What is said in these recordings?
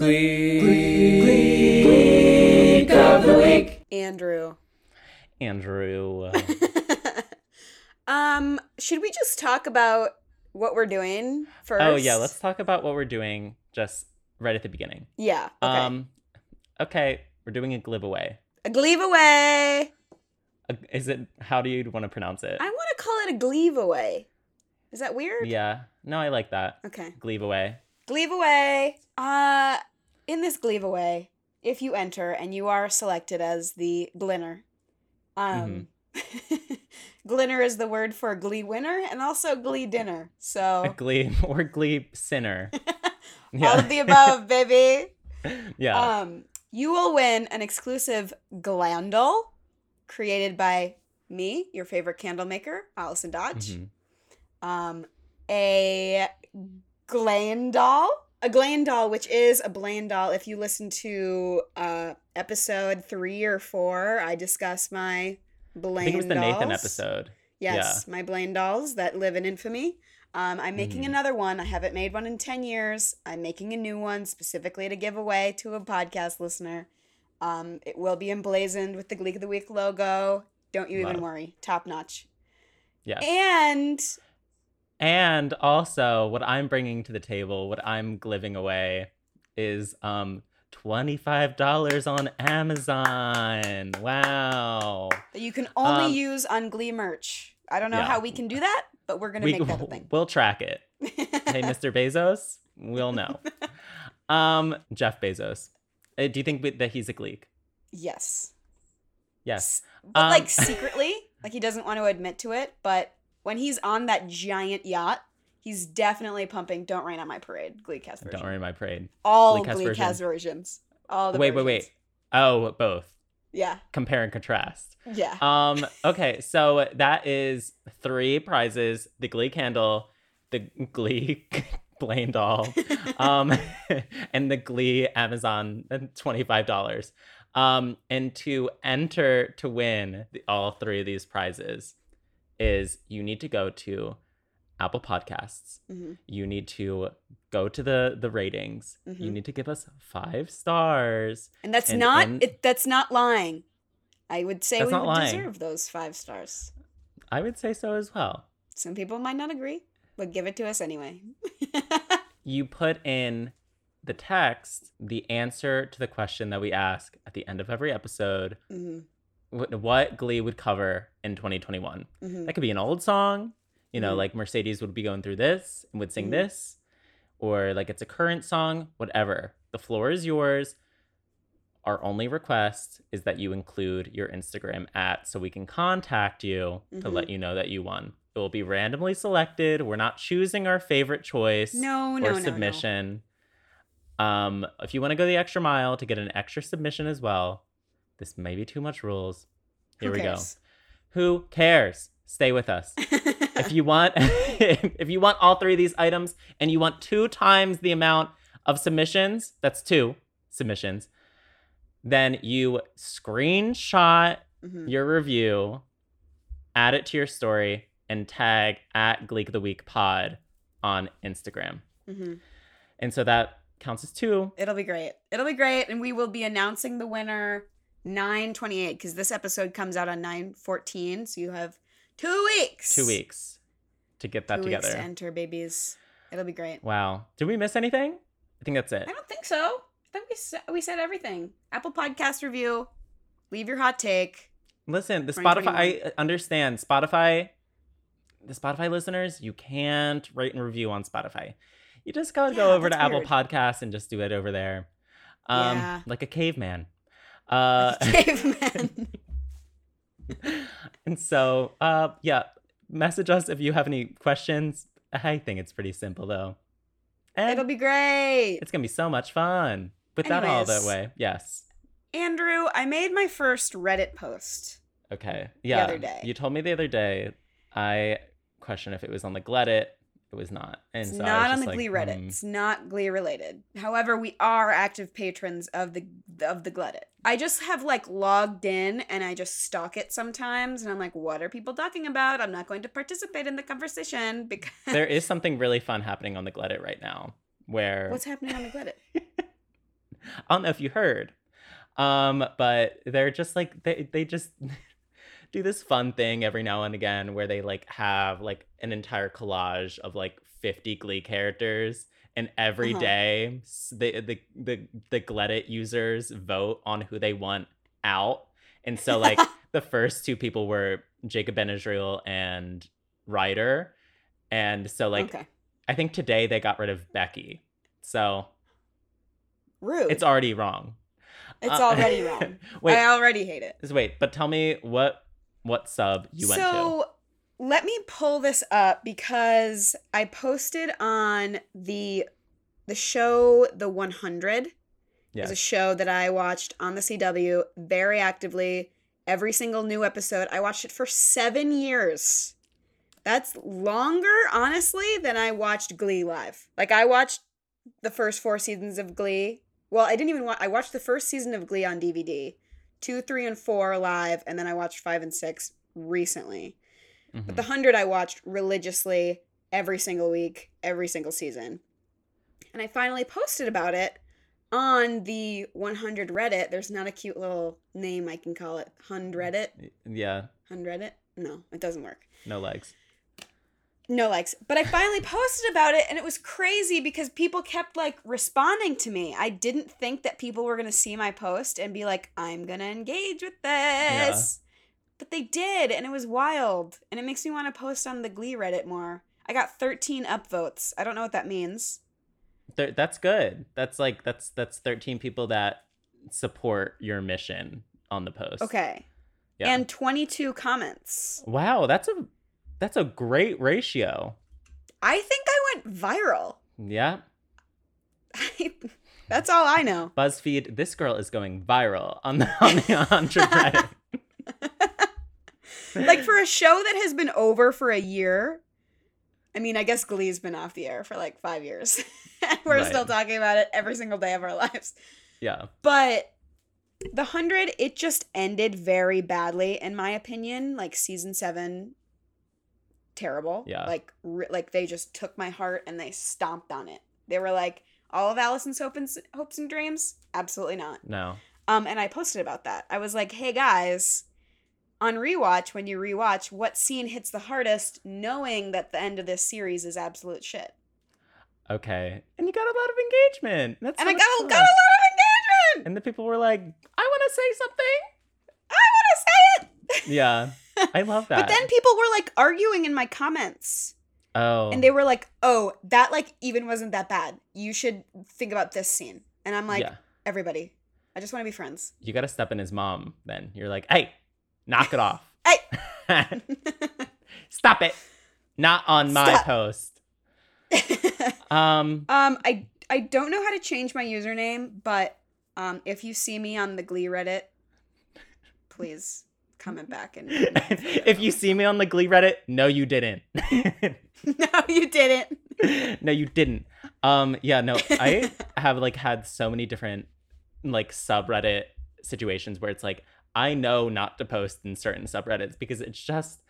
Gleek of the week. Andrew. Andrew. um, should we just talk about what we're doing first? Oh yeah, let's talk about what we're doing just right at the beginning. Yeah. Okay. Um okay, we're doing a giveaway. a gleve away. Uh, Is it how do you want to pronounce it? I want to call it a gleve away. Is that weird? Yeah. No, I like that. Okay. Gleve away. Gleve away. Uh, in this gleve away, if you enter and you are selected as the glinner, um, Mm-hmm. glinner is the word for glee winner and also glee dinner. A So glee or glee sinner. all of the above, baby. yeah. Um, you will win an exclusive glandle created by me, your favorite candle maker, Allison Dodge. Mhm. Um, a glandal, a glandal, which is a blandal. If you listen to uh episode three or four, I discuss my blandals. I think it was the Nathan episode. Yes, my blandals that live in infamy. Um, I'm making Mhm. another one. I haven't made one in 10 years. I'm making a new one specifically to give away to a podcast listener. Um, it will be emblazoned with the Gleek of the Week logo. Don't you even worry. Top notch. Yeah. And And also, what I'm bringing to the table, what I'm gliving away, is um twenty-five dollars on Amazon. Wow. that you can only Um, use on Glee merch. I don't know yeah. how we can do that, but we're going to make that a thing. We'll track it. Hey, Mr. Bezos, we'll know. Um, Jeff Bezos. Uh, do you think that he's a gleek? yes. Yes. But Um, like secretly, like he doesn't want to admit to it, but when he's on that giant yacht, he's definitely pumping "Don't Rain on My Parade" Gleecast version. Don't worry, my parade. All Gleecast Gleecast, version. versions. All the wait, wait, wait. Oh, both. Yeah, Compare and contrast. yeah. Um, okay, so that is three prizes: the Glee candle, the Glee Blaine doll, um, and the Glee Amazon twenty-five dollars. Um, and to enter to win the, all three of these prizes is you need to go to Apple Podcasts. Mhm. You need to go to the the ratings. You Mhm. need to give us five stars. And that's and- not and- it. That's not lying. I would say we would lying. deserve those five stars. I would say so as well. Some people might not agree, but give it to us anyway. you put in the text the answer to the question that we ask at the end of every episode hmm wh- what glee would cover in 2021 hmm that could be an old song you know Mhm. like mercedes would be going through this and would sing Mhm. this or like it's a current song whatever the floor is yours our only request is that you include your instagram at so we can contact you to let you know that you won it will be randomly selected we're not choosing our favorite choice No, no, or no, no. submission. Um, if you want to go the extra mile to get an extra submission as well, this may be too much rules. Here we go. Who cares? Stay with us. if you want, if you want all three of these items and you want two times the amount of submissions, that's two submissions. Then you screenshot Mhm. your review, add it to your story, and tag at Gleek the Week Pod on Instagram. Mhm. And so that counts as two. It'll be great. It'll be great, and we will be announcing the winner nine twenty eight because this episode comes out on nine fourteen. So you have two weeks. Two weeks to get that Two together. weeks to enter, babies. It'll be great. wow. Did we miss anything? I think that's it. I don't think so. I think we said, we said everything. Apple Podcast review. Leave your hot take. Listen, the Spotify, I understand. Spotify, the Spotify listeners, you can't rate and review on Spotify. You just gotta go over to that's Apple weird. Podcasts and just do it over there. Um, Yeah. like a caveman. Uh, Caveman. and so, uh, yeah, message us if you have any questions. I think it's pretty simple though. And It'll be great. it's gonna be so much fun. With that all that way, yes. Andrew, I made my first Reddit post. Okay. Yeah. other day. You told me the other day. I questioned if it was on the Gledit. It was not. And It's so not on the like, Glee Reddit. hmm. It's not Glee related. However, we are active patrons of the of the Gledit. I just have like logged in and I just stalk it sometimes, and I'm like, what are people talking about? I'm not going to participate in the conversation because There is something really fun happening on the Gledit right now where what's happening on the Gledit? I don't know if you heard. Um, but they're just like they they just do this fun thing every now and again where they like have like an entire collage of like 50 glee characters and every Uh-huh. day the the the the Gledit users vote on who they want out. And so like the first two people were Jacob Ben Israel and Ryder. And so like okay, I think today they got rid of Becky. So rude. it's already wrong. It's Uh, already wrong. wait, I already hate it. wait, but tell me what what sub you went to. so let me pull this up because I posted on the the show The 100. to. It was a show that I watched on the CW very actively. Every single new episode, I watched it for seven years. That's longer, honestly, than I watched Glee live. Like I watched the first four seasons of Glee. Well, I didn't even watch. I watched the first season of Glee on DVD, two, three, and four live, and then I watched five and six recently. Mhm. But the hundred I watched religiously every single week, every single season. And I finally posted about it on the 100 Reddit. There's not a cute little name I can call it. Hundredit? yeah, Hundredit? No, it doesn't work. no legs. No likes. But I finally posted about it and it was crazy because people kept like responding to me. I didn't think that people were going to see my post and be like, I'm going to engage with this. But they did and it was wild. And it makes me want to post on the Glee Reddit more. I got 13 upvotes. I don't know what that means. Th- that's good. That's like that's that's 13 people that support your mission on the post. Okay. Yeah. And 22 comments. wow, that's a that's a great ratio. I think I went viral. Yeah. That's all I know. BuzzFeed, this girl is going viral on the on the 100 Reddit. like for a show that has been over for a year. I mean, I guess Glee's been off the air for like five years. and We're Right. still talking about it every single day of our lives. Yeah. But the hundred, it just ended very badly, in my opinion. Like season seven, terrible. Yeah. Like, re- like they just took my heart and they stomped on it. They were like, all of Allison's hopes and, hopes and dreams? Absolutely not. No. Um, and I posted about that. I was like, hey guys, on rewatch, when you rewatch, what scene hits the hardest, knowing that the end of this series is absolute shit? Okay. And you got a lot of engagement. That's And so I got fun. got a lot of engagement! And the people were like, I want to say something. I want to say it! Yeah. I love that. But then people were like arguing in my comments. oh. And they were like, oh, that like even wasn't that bad. You should think about this scene. And I'm like, yeah. everybody, I just want to be friends. You got to step in his mom then. You're like, hey, knock it off. Hey! Stop it. Not on my Stop. post. Um, Um, I I don't know how to change my username, but um, if you see me on the Glee Reddit, please comment back and. if you see me on the Glee Reddit, no, you didn't. no, you didn't. no, you didn't. Um, yeah, no, I have like had so many different like subreddit situations where it's like I know not to post in certain subreddits because it's just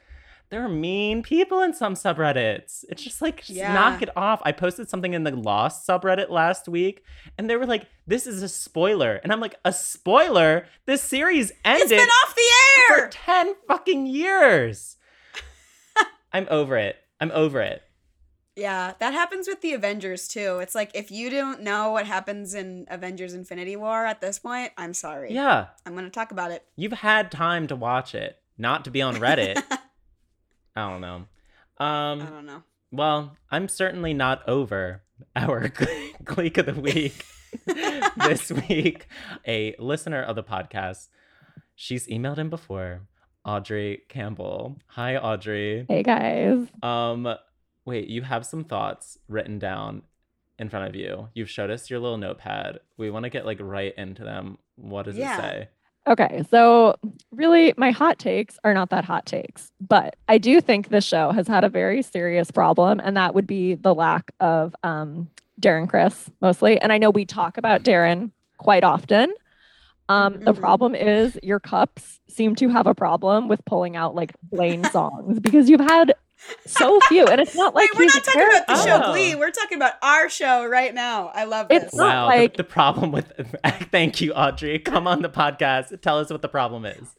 there are mean people in some subreddits. It's just like just Yeah. knock it off. I posted something in the Lost subreddit last week and they were like, "This is a spoiler," and I'm like, "A spoiler? This series It's ended been off the for ten fucking years." I'm over it. I'm over it. Yeah, that happens with the Avengers too. It's like if you don't know what happens in Avengers Infinity War at this point, I'm sorry. Yeah. I'm going to talk about it. You've had time to watch it, not to be on Reddit. I don't know. Um, I don't know. well, I'm certainly not over our Gleek of the Week this week. A listener of the podcast, she's emailed him before, Audrey Campbell. Hi, Audrey. Hey guys. Um, wait, you have some thoughts written down in front of you. You've showed us your little notepad. We want to get like right into them. What does Yeah. it say? Okay, so really, my hot takes are not that hot takes, but I do think this show has had a very serious problem, and that would be the lack of um, Darren Criss mostly. And I know we talk about Darren quite often. Um, the Mhm. problem is your cups seem to have a problem with pulling out like Blaine songs because you've had so few, and it's not like Wait, we're not a talking about the show Oh. Glee. We're talking about our show right now. I love It's this. not Wow, like- the, the problem with thank you, Audrey. Come on the podcast. Tell us what the problem is.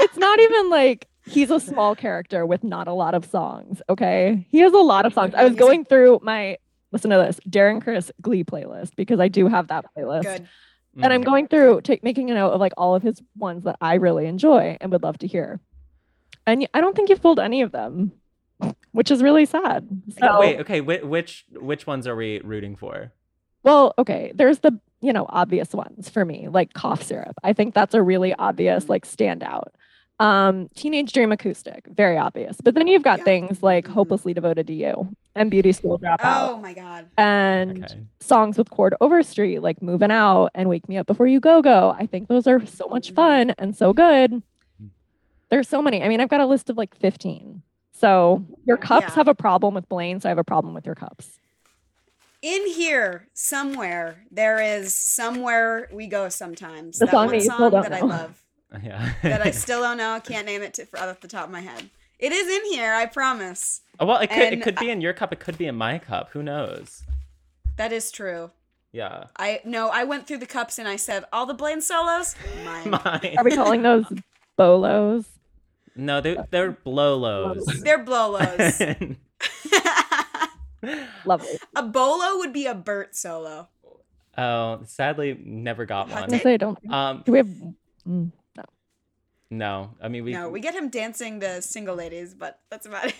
it's not even like he's a small character with not a lot of songs. Okay. He has a lot of songs. I was going through my listen to this Darren Criss Glee playlist because I do have that playlist. Good. And I'm Mhm. going through ta- making a note of like all of his ones that I really enjoy and would love to hear. And I don't think you've pulled any of them, which is really sad. So, Wait, okay. Which, which which ones are we rooting for? well, okay, there's the, you know, obvious ones for me, like cough syrup. I think that's a really obvious like standout. Um, Teenage Dream Acoustic, very obvious. But then you've got Yeah. things like Mhm. Hopelessly Devoted to You and Beauty School Dropout Oh my god. and Okay. songs with Chord Overstreet, like Moving Out and Wake Me Up Before You Go Go. I think those are so much Mhm. fun and so good. There's so many. I mean, I've got a list of like 15. So your cups Yeah. have a problem with Blaine, so I have a problem with your cups. In here, somewhere, there is somewhere we go sometimes. The that song one that song don't that I love. Yeah. That I still don't know. Can't name it to, off the top of my head. It is in here, I promise. Oh, well, it could and it could be in your cup. It could be in my cup. Who knows? That is true. Yeah. I no, I went through the cups and I said all the Blaine solos, mine. Mine. Are we calling those bolos? No, they they're blow-lows. They're blolos. Lovely. a bolo would be a Burt solo. oh, sadly, never got Hot one. gonna don't. Um, Do we have? mm, no. no. I mean, we. no, we get him dancing the single ladies, but that's about it.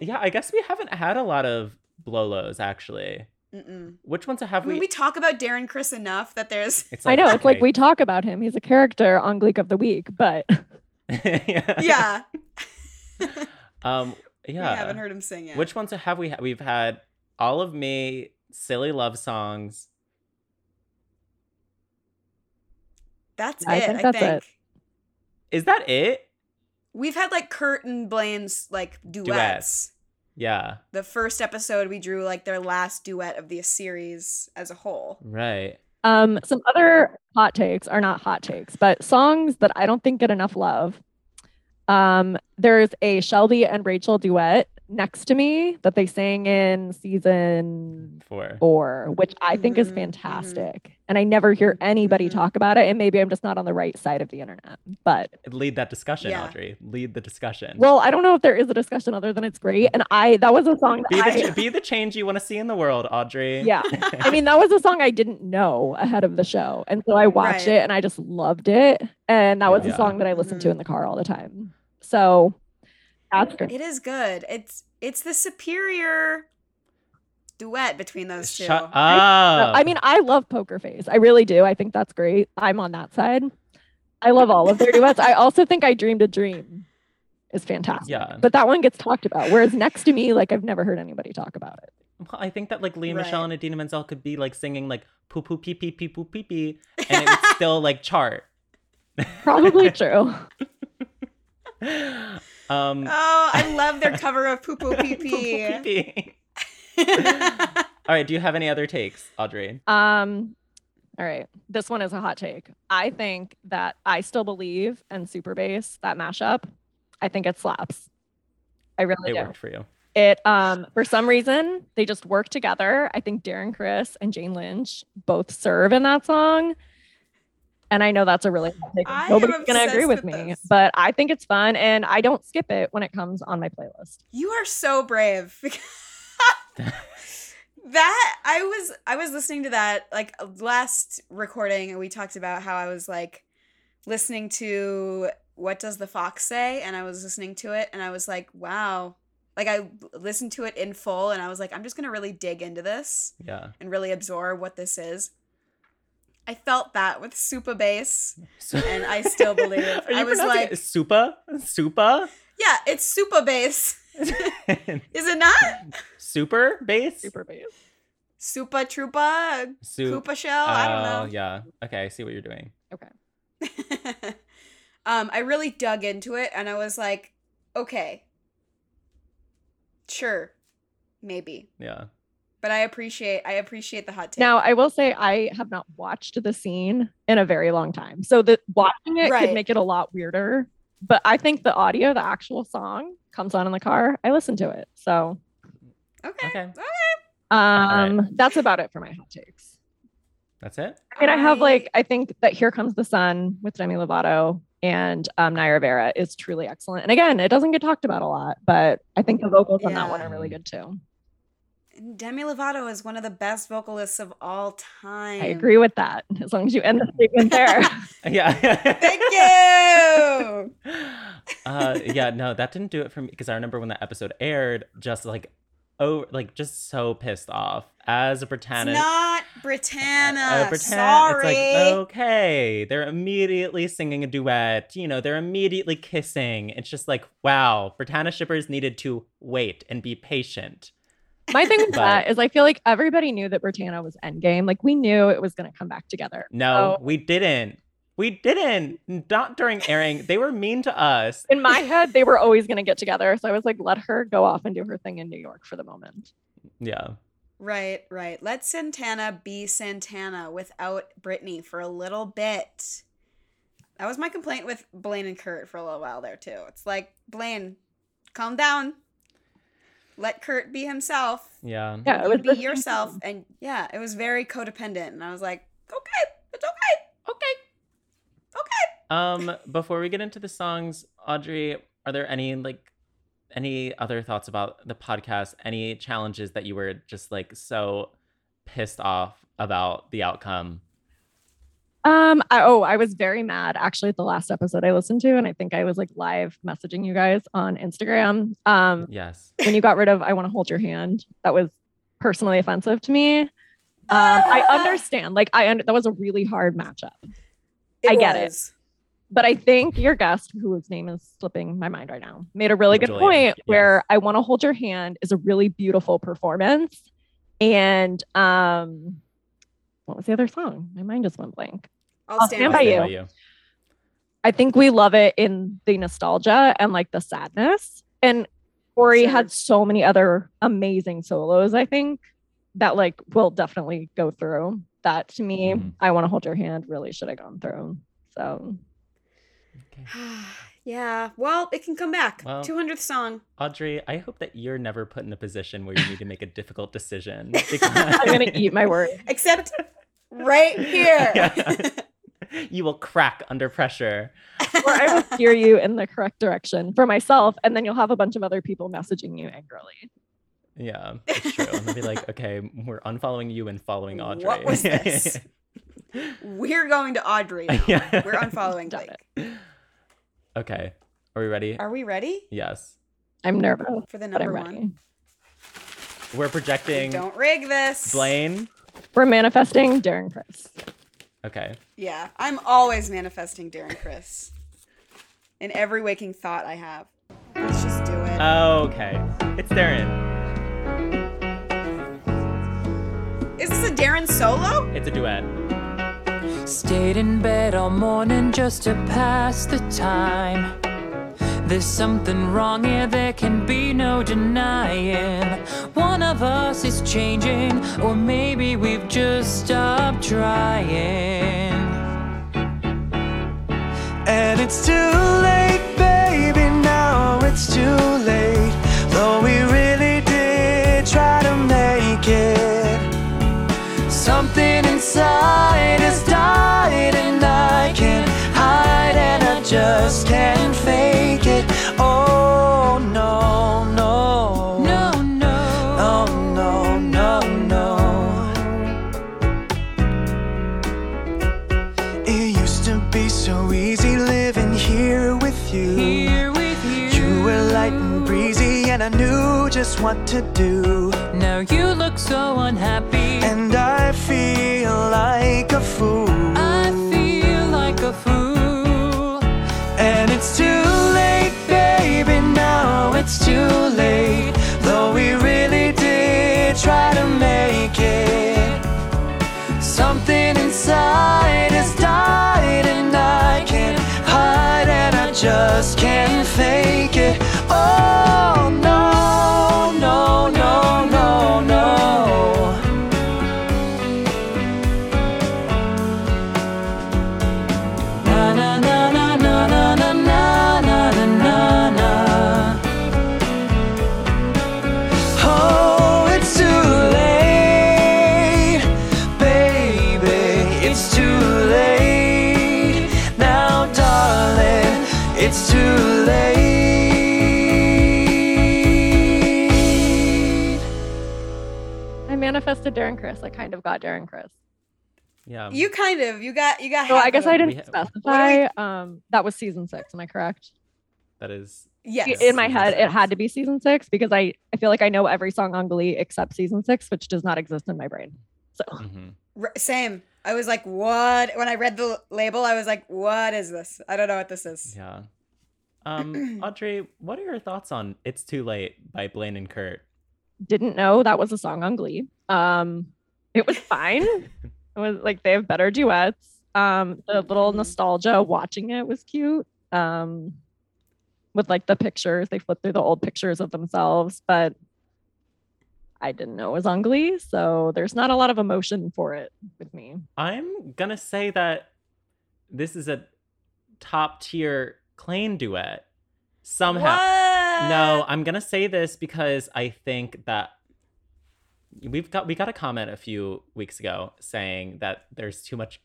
Yeah, I guess we haven't had a lot of blow-lows actually. Mm-mm. Which ones I have mean, we? we talk about Darren Criss enough that there's It's I know it's like we talk about him. He's a character on Gleek of the Week, but yeah. yeah. Um. We haven't heard him sing yet. Which ones have we? Ha- we've had all of me, silly love songs. That's I it. think I think. it. Is that it? We've had like Kurt and Blaine's like duets. Duets. Yeah. The first episode we drew like their last duet of the series as a whole. Right. Um, some other hot takes are not hot takes, but songs that I don't think get enough love. Um, there's a Shelby and Rachel duet next to me that they sang in season Four. four, which I think is Mhm, mhm. fantastic. And I never hear anybody Mhm. talk about it. And maybe I'm just not on the right side of the internet. But Lead that discussion, Yeah. Audrey. Lead the discussion. well, I don't know if there is a discussion other than it's great. And I that was a song that be the I, be the change you want to see in the world, Audrey. Yeah. I mean, that was a song I didn't know ahead of the show. And so I watched Right. it and I just loved it. And that was Yeah. a song that I listened to Mhm. in the car all the time. So that's great. It is good. It's it's the superior duet between those two. Shut up. I oh. mean, I love Poker Face. I really do. I think that's great. I'm on that side. I love all of their duets. I also think I Dreamed a Dream is fantastic. Yeah. But that one gets talked about. Whereas next to me, like I've never heard anybody talk about it. Well, I think that like Lea Michele and Idina Menzel could be like singing like poo poo pee pee pee poo pee pee, and it would still like chart. Probably true. um, Oh, I love their cover of Poo Poo Pee poo poo pee Pee. pee. All right. Do you have any other takes, Audrey? Um, all right. This one is a hot take. I think that I still believe and super bass, that mashup, I think it slaps. I really It do. worked for you. It um for some reason they just work together. I think Darren Criss and Jane Lynch both serve in that song. And I know that's a really hot take. and I am Nobody's gonna agree with with me, but I think it's fun and I don't skip it when it comes on my playlist. You are so brave. that I was I was listening to that like last recording and we talked about how I was like listening to what does the fox say and I was listening to it and I was like wow like I listened to it in full and I was like I'm just going to really dig into this Yeah. and really absorb what this is. I felt that with Supa Bass and I still believe. Are you I was like it Supa? Supa? yeah, it's Supa Bass. Is it not? Super bass? Super bass. Supa Trupa Soup. Koopa Shell. I don't Oh, know. yeah. Okay, I see what you're doing. Okay. um, I really dug into it and I was like, okay, sure, maybe. Yeah. But I appreciate I appreciate the hot take. Now, I will say I have not watched the scene in a very long time. So the watching it Right. could make it a lot weirder. But I think the audio, the actual song comes on in the car. I listen to it. So okay. Okay. okay. um that's about it for my hot takes. That's it? I mean, I have like I think that Here Comes the Sun with Demi Lovato and um Naya Rivera is truly excellent. And again, it doesn't get talked about a lot, but I think the vocals on that one are really good too. And Demi Lovato is one of the best vocalists of all time. I agree with that. As long as you end the statement there. Yeah. Thank you. uh yeah, no, that didn't do it for me because I remember when that episode aired, just like oh like just so pissed off. As a It's Brittana not Britannia. Uh, Britann- Sorry. It's like, okay, they're immediately singing a duet. You know, they're immediately kissing. It's just like, wow, Brittana shippers needed to wait and be patient. My thing with But- that is I feel like everybody knew that Brittana was endgame. Like we knew it was gonna come back together. No, So- we didn't. We didn't. Not during airing. They were mean to us. in my head, they were always going to get together. So I was like, let her go off and do her thing in New York for the moment. Yeah. Right, right. Let Santana be Santana without Brittany for a little bit. That was my complaint with Blaine and Kurt for a little while there too. It's like Blaine, calm down. Let Kurt be himself. Yeah. Yeah, it You was be yourself. And yeah, it was very codependent. And I was like, okay, it's okay. Okay. Okay. Um, before we get into the songs, Audrey, are there any like any other thoughts about the podcast? Any challenges that you were just like so pissed off about the outcome? Um, I, oh, I was very mad actually at the last episode I listened to, and I think I was like live messaging you guys on Instagram. Um, Yes. when you got rid of I want to hold your hand, that was personally offensive to me. Um, I understand, like I under that was a really hard matchup. I get it. but I think your guest, whose name is slipping my mind right now, made a really good Julia, point yes. where I want to hold your hand is a really beautiful performance. And um what was the other song? My mind just went blank. I'll I'll stand, stand by by you. you. I think we love it in the nostalgia and like the sadness. And Corey Sure. had so many other amazing solos, I think, that like will definitely go through. That to me, Mhm. I want to hold your hand really should have gone through. So Okay. yeah. Well, it can come back. Well- 200th song. Audrey, I hope that you're never put in a position where you need to make a difficult decision. I'm gonna eat my words. Except right here. Yeah. you will crack under pressure. or I will steer you in the correct direction for myself, and then you'll have a bunch of other people messaging you angrily. Yeah, it's true. And they'll be like, okay, we're unfollowing you and following Audrey. What was this? We're going to Audrey. now. Yeah. We're unfollowing Stop Blake. okay. Are we ready? Are we ready yes. I'm nervous, for the but I'm number ready. one? We're projecting Don't rig this. Blaine. We're manifesting Darren Criss. Okay. Yeah, I'm always manifesting Darren Criss. In every waking thought I have. Let's just do it. Okay. It's Darren. Is this a Darren solo? It's a duet. Stayed in bed all morning just to pass the time. There's something wrong here, there can be no denying. One of us is changing, or maybe we've just stopped trying. And it's too late, baby, now it's too late. Though we really did try to make it. Something inside has died, and I can't hide, and I just can't fake it. just what to do. Now you look so unhappy, and I feel like a fool. I feel like a fool, and it's too late, baby. Now it's too late, though we really did try to make it. Something inside has died, and I can't hide, and I just can't fake it. Criss. I kind of got Darren Criss. Yeah. You kind of you got you got. So I guess I didn't We ha- specify. Um, that was season six. Am I correct? that is. Yes. In my head, it had to be season six because I I feel like I know every song on Glee except season six, which does not exist in my brain. So mhm. R- same. I was like, what? When I read the label, I was like, what is this? I don't know what this is. Yeah. Um, Audrey, what are your thoughts on "It's Too Late" by Blaine and Kurt? didn't know that was a song on Glee. Um, it was fine. it was like they have better duets. Um, the little Mhm. nostalgia watching it was cute. Um, with like the pictures, they flipped through the old pictures of themselves, but I didn't know it was on Glee, so there's not a lot of emotion for it with me. I'm gonna say that this is a top tier Klaine duet. Somehow. What? No, I'm gonna say this because I think that we've got we got a comment a few weeks ago saying that there's too much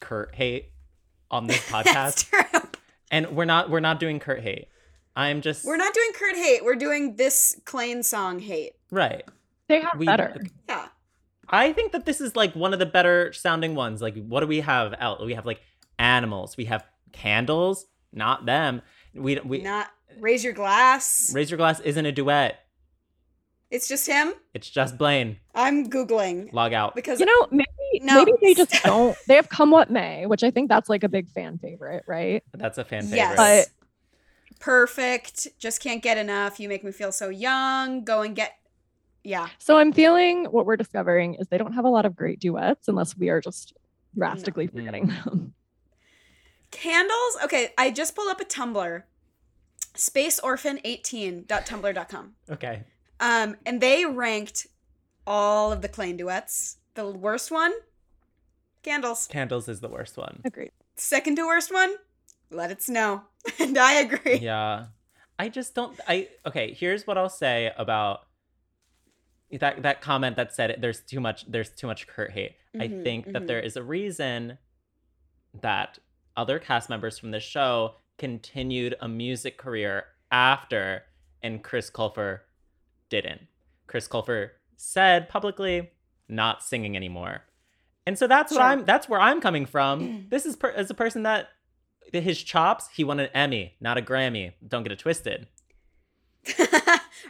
Kurt hate on this That's podcast, true. and we're not we're not doing Kurt hate. I'm just We're not doing Kurt hate. We're doing this Klaine song hate. right. They have We- better. Yeah. I think that this is like one of the better sounding ones. Like, what do we have out? We have like animals. We have candles. Not them. We we not raise your glass. raise your glass isn't a duet. It's just him. It's just Blaine. I'm googling Log out. because You know, maybe No. maybe they just don't. They have "Come What May," which I think that's like a big fan favorite, right? That's a fan favorite. yes, But- perfect. Just can't get enough. You make me feel so young. Go and get. Yeah. So I'm feeling what we're discovering is they don't have a lot of great duets unless we are just drastically Mm. forgetting them. Candles. Okay, I just pulled up a Tumblr. Spaceorphan18.tumblr.com. okay. Um, and they ranked all of the Klaine duets. The worst one, Candles. Candles is the worst one. Agreed. Second to worst one, Let It Snow. And I agree. Yeah. I just don't I okay, here's what I'll say about that that comment that said it, there's too much there's too much Kurt hate. I Mhm, think that mhm. there is a reason that other cast members from the show continued a music career after and Chris Colfer didn't. Chris Colfer said publicly not singing anymore. And so that's what I'm that's where I'm coming from. this is per, as a person that his chops, he won an Emmy, not a Grammy. Don't get it twisted.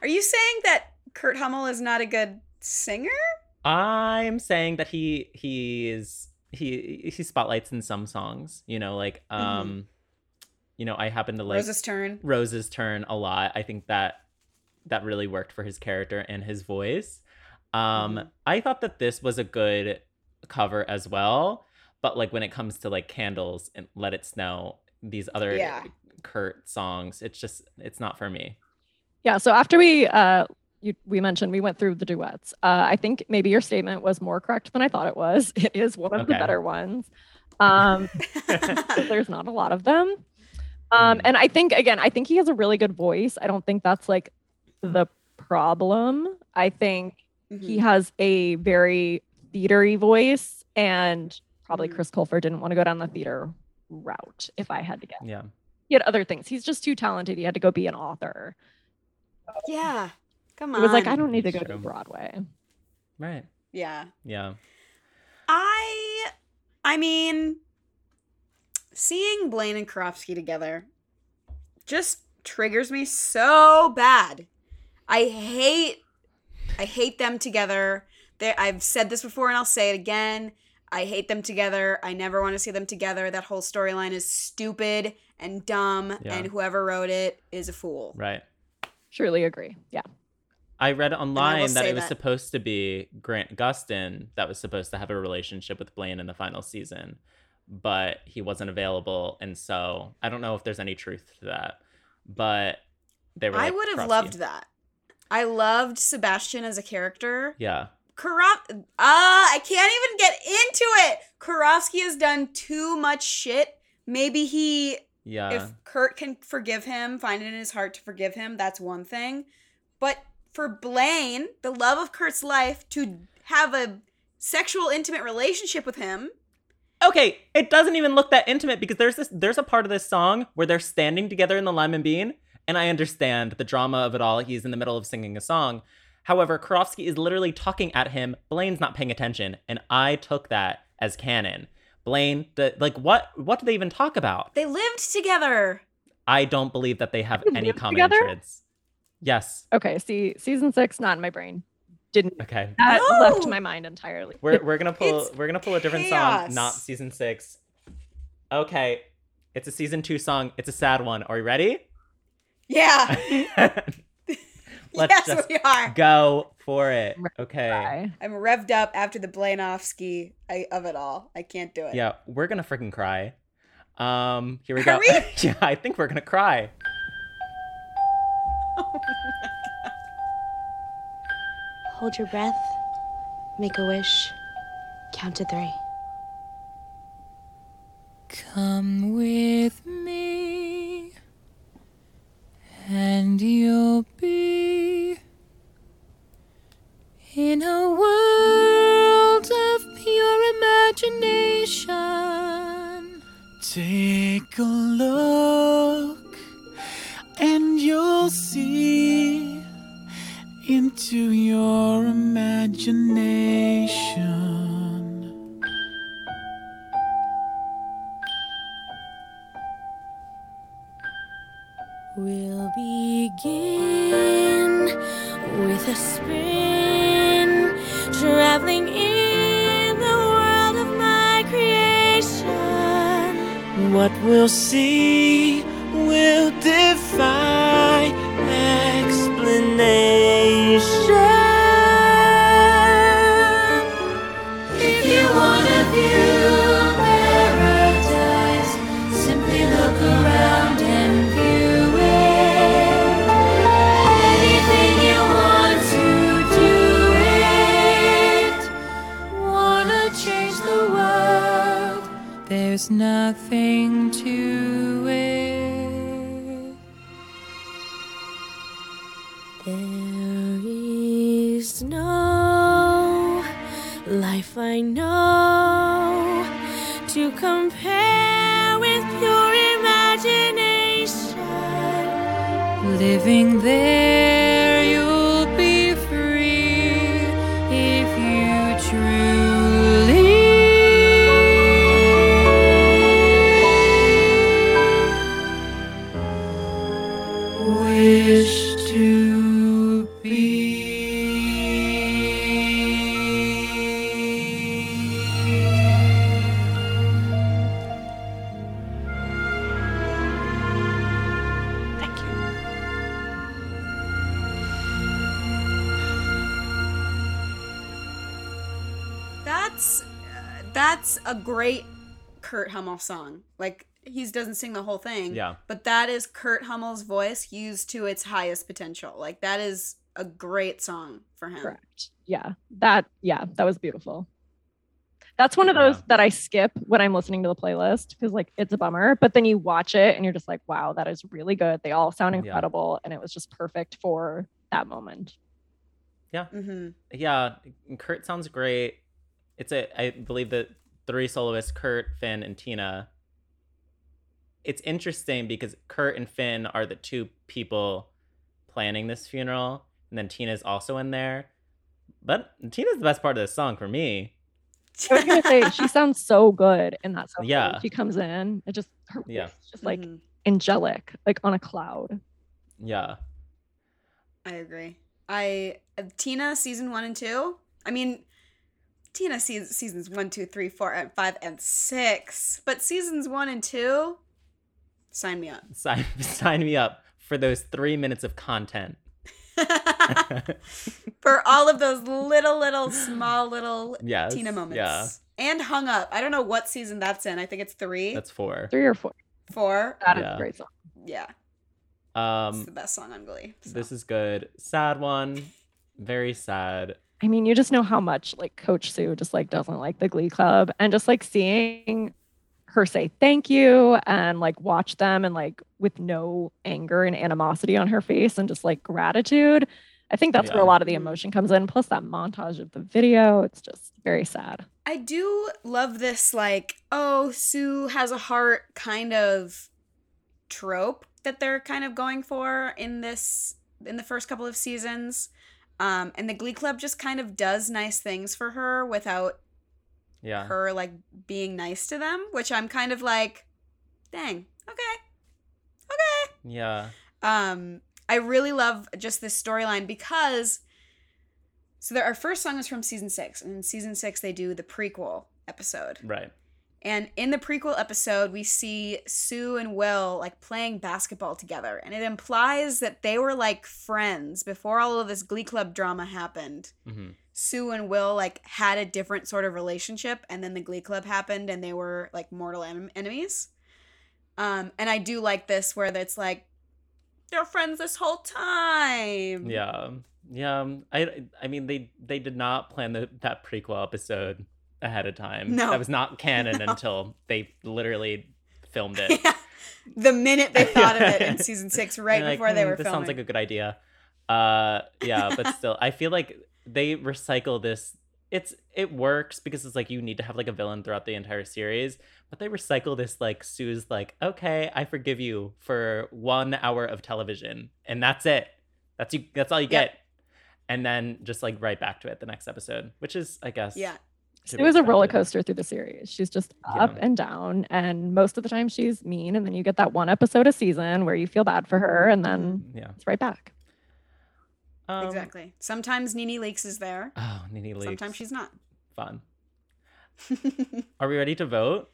Are you saying that Kurt Hummel is not a good singer? I'm saying that he he is he he spotlights in some songs, you know, like um you know, I happen to like Rose's turn. Rose's turn a lot. I think that that really worked for his character and his voice. Um Mhm. I thought that this was a good cover as well, but like when it comes to like Candles and Let It Snow, these other Yeah. Kurt songs, it's just it's not for me. Yeah. So after we uh you, we mentioned we went through the duets. Uh, I think maybe your statement was more correct than I thought it was. It is one of the better ones. Um, there's not a lot of them. Um, Mhm. and I think again, I think he has a really good voice. I don't think that's like the problem. I think he Mhm. has a very theatery voice, and probably Mhm. Chris Colfer didn't want to go down the theater route. If I had to guess, Yeah. he had other things. He's just too talented. He had to go be an author. Yeah. Come He on. was like, I don't need to go to Broadway. Right. Yeah. Yeah. I I mean seeing Blaine and Karofsky together just triggers me so bad. I hate I hate them together. They, I've said this before and I'll say it again. I hate them together. I never want to see them together. That whole storyline is stupid and dumb Yeah. and whoever wrote it is a fool. Right. Surely agree. Yeah. I read online that it was that- supposed to be Grant Gustin that was supposed to have a relationship with Blaine in the final season, but he wasn't available, and so I don't know if there's any truth to that. But they were. I like, would have loved you." that. I loved Sebastian as a character. Yeah. Karov Ah, I can't even get into it. Karofsky has done too much shit. Maybe he Yeah. if Kurt can forgive him, find it in his heart to forgive him, that's one thing. But for Blaine, the love of Kurt's life, to have a sexual intimate relationship with him okay, it doesn't even look that intimate because there's this there's a part of this song where they're standing together in the lime and bean, and I understand the drama of it all. He's in the middle of singing a song. However, Karofsky is literally talking at him. Blaine's not paying attention, and I took that as canon. Blaine, the, like what what do they even talk about? They lived together. I don't believe that they have They any common together? interests. Yes. Okay, see, season six, not in my brain. Didn't Okay. that left my mind entirely. We're we're gonna pull It's we're gonna pull a different chaos. song, not season six. Okay. It's a season two song. It's a sad one. Are you ready? Yeah. Let's yes, just we are. go for it. Okay. Bye. I'm revved up after the Blainovsky I, of it all. I can't do it. Yeah, we're gonna freaking cry. Um, here we go. We? yeah, I think we're gonna cry. Hold your breath. Make a wish. Count to three. Come with me, and you'll be in a world of pure imagination. Take a look, and you'll see into your imagination. Begin with a spin, traveling in the world of my creation. What we'll see will defy explanation. There's nothing to it. There is no life I know to compare with pure imagination. Living there, that's a great Kurt Hummel song. Like he doesn't sing the whole thing. Yeah. But that is Kurt Hummel's voice used to its highest potential. Like that is a great song for him. Correct. Yeah. That yeah, that was beautiful. That's one of those Yeah. that I skip when I'm listening to the playlist because like it's a bummer, but then you watch it and you're just like, wow, that is really good. They all sound Yeah. incredible and it was just perfect for that moment. Mm-hmm. Yeah, Kurt sounds great. It's a I believe the three soloists, Kurt, Finn, and Tina. It's interesting because Kurt and Finn are the two people planning this funeral, and then Tina's also in there. But Tina's the best part of this song for me. I was gonna say she sounds so good in that song. Yeah. She comes in, it just her Yeah. voice just like Mhm. angelic, like on a cloud. Yeah. I agree. I Tina season one and two. I mean, Tina seasons seasons one, two, three, four, and five, and six. But seasons one and two, sign me up. Sign sign me up for those three minutes of content. For all of those little, little, small, little yes. Tina moments. Yeah. And hung up. I don't know what season that's in. I think it's three, That's four. Three or four. four. That is Yeah. a great song. Yeah, it's Um the best song on Glee. so. this is good. Sad one. Very sad. I mean, you just know how much like Coach Sue just like doesn't like the Glee Club, and just like seeing her say thank you and like watch them and like with no anger and animosity on her face and just like gratitude. I think that's where a lot of the emotion comes in. Plus that montage of the video, it's just very sad. I do love this like oh Sue has a heart kind of trope that they're kind of going for in this in the first couple of seasons. Um, and the Glee Club just kind of does nice things for her without Yeah. her like being nice to them, which I'm kind of like, dang, okay, okay. Yeah. Um, I really love just this storyline because so there, our first song is from season six, and in season six they do the prequel episode, Right. And in the prequel episode we see Sue and Will like playing basketball together, and it implies that they were like friends before all of this Glee Club drama happened. hmm Sue and Will like had a different sort of relationship and then the Glee Club happened and they were like mortal en- enemies. Um and I do like this where it's like they're friends this whole time. Yeah. Yeah. um, I I mean they they did not plan the, that prequel episode ahead of time. No. That was not canon No. until they literally filmed it. Yeah. The minute they thought of it in season 6 right like, before they "Hmm, were this filming. sounds like a good idea. Uh yeah, but still I feel like they recycle this it's it works because it's like you need to have like a villain throughout the entire series, but they recycle this like Sue's like, "Okay, I forgive you for 1 hour of television." And that's it. That's you that's all you Yep. get. And then just like right back to it the next episode, which is I guess yeah. To It be was a roller coaster through the series. She's just up Yeah. and down, and most of the time she's mean, and then you get that one episode a season where you feel bad for her, and then Yeah. it's right back. Um, exactly. Sometimes NeNe Leakes is there. Oh, NeNe Leakes. Sometimes she's not. fun. Are we ready to vote?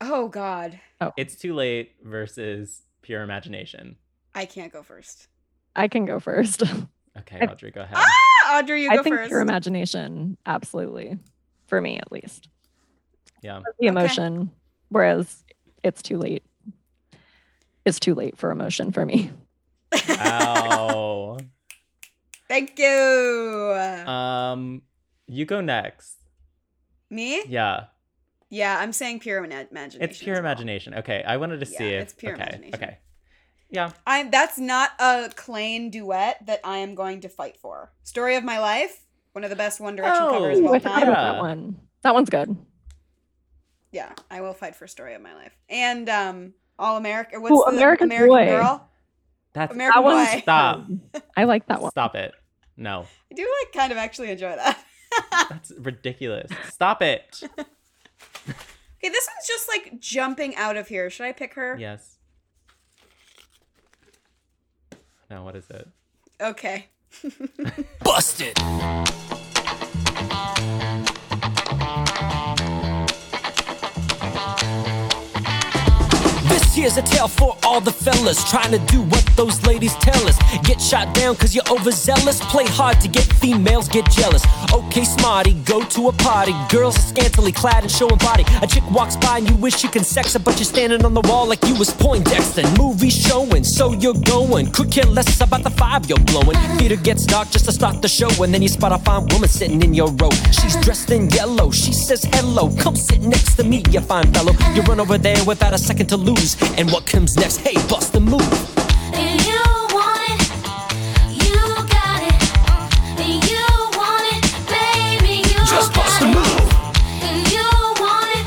oh god. Oh. It's too late versus pure imagination. I can't go first. I can go first. Okay, I- Audrey, go ahead. Ah, Audrey, you I go think first. pure imagination, absolutely, for me at least. Yeah. The emotion, whereas it's too late. It's too late for emotion for me. Ow. Thank you. um, you go next. Me? Yeah, Yeah, I'm saying pure imagination. it's pure well. imagination. Okay, I wanted to Yeah, see it. it's pure okay, imagination. Okay. Yeah. I'm that's not a Klaine duet that I am going to fight for. Story of my life, one of the best One Direction covers of Oh, all Without time. that one, that one's good. Yeah, I will fight for Story of my life. And um All America what's Ooh, the American American Boy. Girl? That's American That one's Boy. stop. I like that one. Stop it. No, I do like kind of actually enjoy that. that's ridiculous. Stop it. okay, this one's just like jumping out of here. Should I pick her? Yes. No, what is it? Okay. Busted. Here's a tale for all the fellas trying to do what those ladies tell us. Get shot down cause you're overzealous. Play hard to get females, get jealous. Okay, smarty, go to a party. Girls are scantily clad and showing body. A chick walks by and you wish you can sex her, but you're standing on the wall like you was Poindexter. Movie showing, so you're going. Could care less about the five you're blowing. Theater gets dark just to start the show, and then you spot a fine woman sitting in your row. She's dressed in yellow. She says hello. Come sit next to me, you fine fellow. You run over there without a second to lose. And what comes next? Hey, bust the move. You want it, you got it. You want it, baby, you Just bust the move. You want it,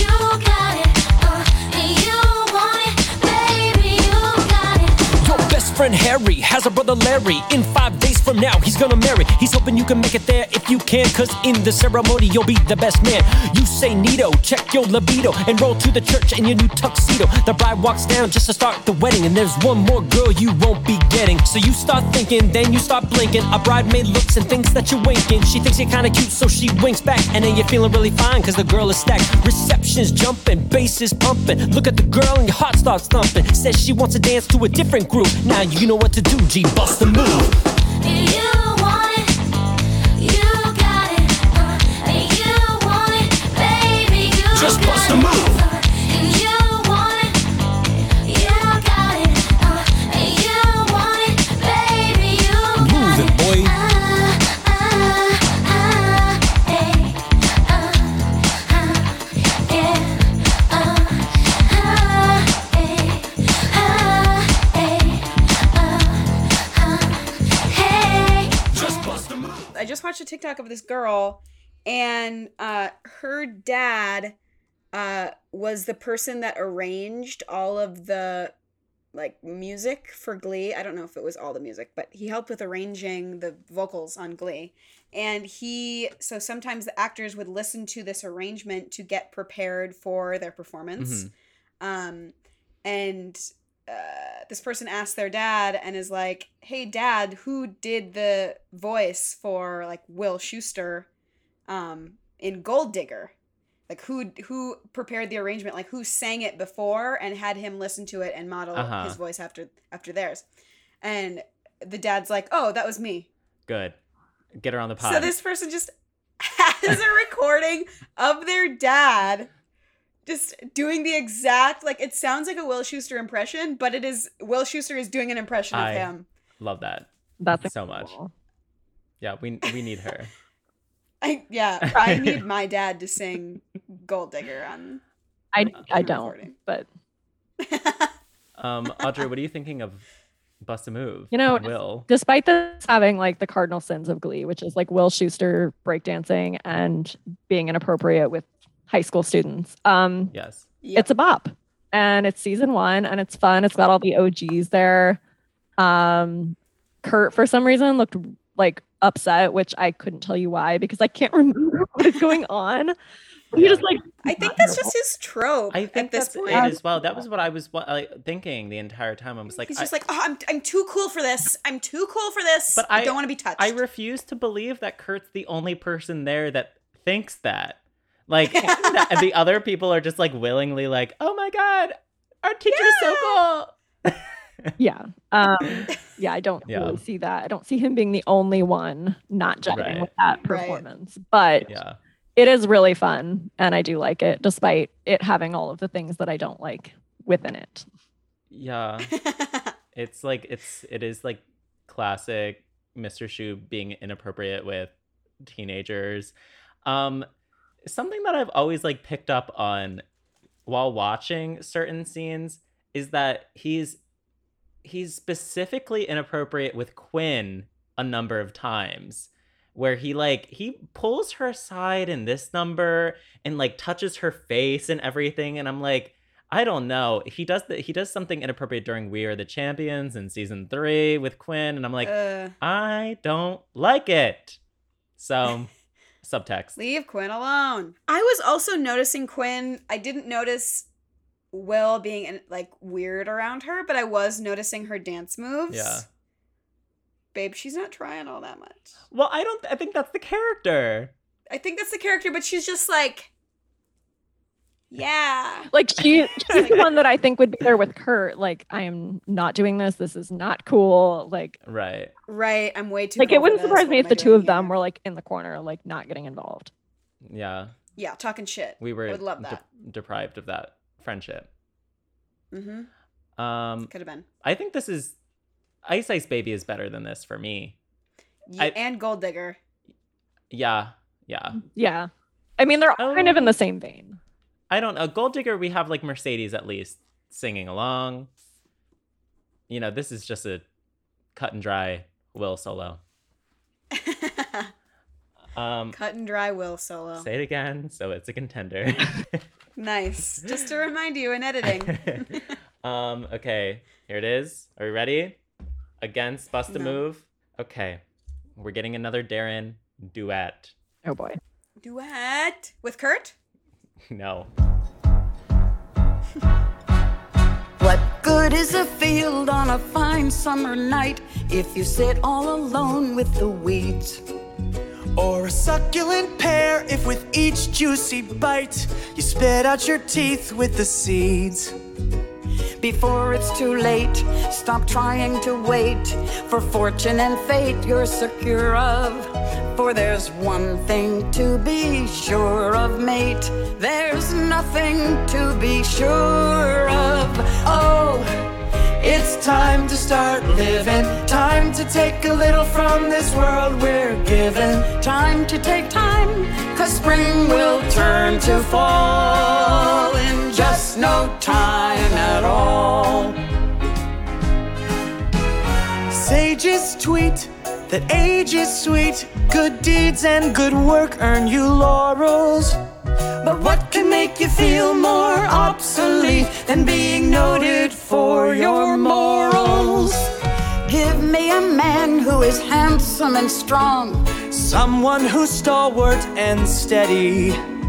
you got it. Uh, you want it, baby, you got it. Your best friend Harry has a brother Larry. In five now, he's gonna marry. He's hoping you can make it there if you can, cause in the ceremony, you'll be the best man. You say Nito, check your libido, and roll to the church in your new tuxedo. The bride walks down just to start the wedding, and there's one more girl you won't be getting. So you start thinking, then you start blinking. A bridemaid looks and thinks that you're winking. She thinks you're kinda cute, so she winks back, and then you're feeling really fine, cause the girl is stacked. Reception's jumping, bass is pumping. Look at the girl, and your heart starts thumping. Says she wants to dance to a different group. Now you know what to do, G, bust the move. You watched a TikTok of this girl and uh, her dad uh, was the person that arranged all of the like music for Glee. I don't know if it was all the music, but he helped with arranging the vocals on Glee. And he, so sometimes the actors would listen to this arrangement to get prepared for their performance. Mhm. Um, and uh, this person asked their dad and is like, "Hey, dad, who did the voice for like Will Schuester um, in Gold Digger? Like who who prepared the arrangement? Like who sang it before and had him listen to it and model Uh-huh. his voice after after theirs?" And the dad's like, "Oh, that was me." Good. Get her on the pod. So this person just has a recording of their dad just doing the exact like it sounds like a Will Schuester impression, but it is Will Schuester is doing an impression of I- him. Love that. That's So much. Yeah, we we need her. I yeah, I need my dad to sing Gold Digger on I I on don't, recording. but Um, Audrey, what are you thinking of Bust a Move? You know, Will. despite this having like the cardinal sins of Glee, which is like Will Schuester breakdancing and being inappropriate with high school students, um, Yes. Yep. it's a bop, and it's season one, and it's fun. It's got all the OGs there. Um, Kurt, for some reason, looked like upset, which I couldn't tell you why because I can't remember what is going on. He just like I think that's just his trope I think at this that's point. it as well. That was what I was like, thinking the entire time. I was like, He's I, just like, oh, I'm, I'm too cool for this. I'm too cool for this. But I, I- don't want to be touched. I refuse to believe that Kurt's the only person there that thinks that. Like that- the other people are just like willingly like, oh my god, our teacher teacher's so cool. yeah um yeah i don't Yeah. really see that i don't see him being the only one not jiving Right. with that Right. performance but Yeah. it is really fun and i do like it despite it having all of the things that i don't like within it Yeah. It's like it's it is like classic Mr. Schue being inappropriate with teenagers. Um something that I've always like picked up on while watching certain scenes is that he's he's specifically inappropriate with Quinn a number of times where he like he pulls her aside in this number and like touches her face and everything and I'm like I don't know. He does the, he does something inappropriate during We Are the Champions in season 3 with Quinn and I'm like uh, I don't like it. So subtext. leave Quinn alone. I was also noticing Quinn. I didn't notice Will being in, like weird around her, but I was noticing her dance moves. Yeah. Babe, she's not trying all that much. Well, I don't I think that's the character. I think that's the character, but she's just like, yeah. like she she's the one that i think would be there with kurt like i am not doing this this is not cool like Right. Right. I'm way too. like it wouldn't surprise What me am if the two doing of them here? were like in the corner like not getting involved Yeah. Yeah, talking shit. We were I would love de- that. deprived of that friendship. Mm-hmm. Um Could have been. I think this is Ice Ice Baby is better than this for me. Yeah, I- and Gold Digger. Yeah. Yeah. yeah i mean they're all kind of in Oh. the same vein I don't know. Gold Digger, we have like Mercedes at least singing along. You know, this is just a cut and dry Will solo. Um, Cut and dry Will solo. say it again, so it's a contender. Nice. Just to remind you in editing. um, okay, here it is. Are we ready? Against Bust a No. Move. Okay, we're getting another Darren duet. oh boy Duet with Kurt. No. What good is a field on a fine summer night if you sit all alone with the weeds? Or a succulent pear if with each juicy bite you spit out your teeth with the seeds. Before it's too late, stop trying to wait for fortune and fate you're secure of. For there's one thing to be sure of, mate. There's nothing to be sure of. Oh, it's time to start living. Time to take a little from this world we're given. Time to take time, cause spring will turn to fall just no time at all. Sages tweet, that age is sweet. Good deeds and good work earn you laurels. But what can make you feel more obsolete than being noted for your morals? Give me a man who is handsome and strong. Someone who's stalwart and steady.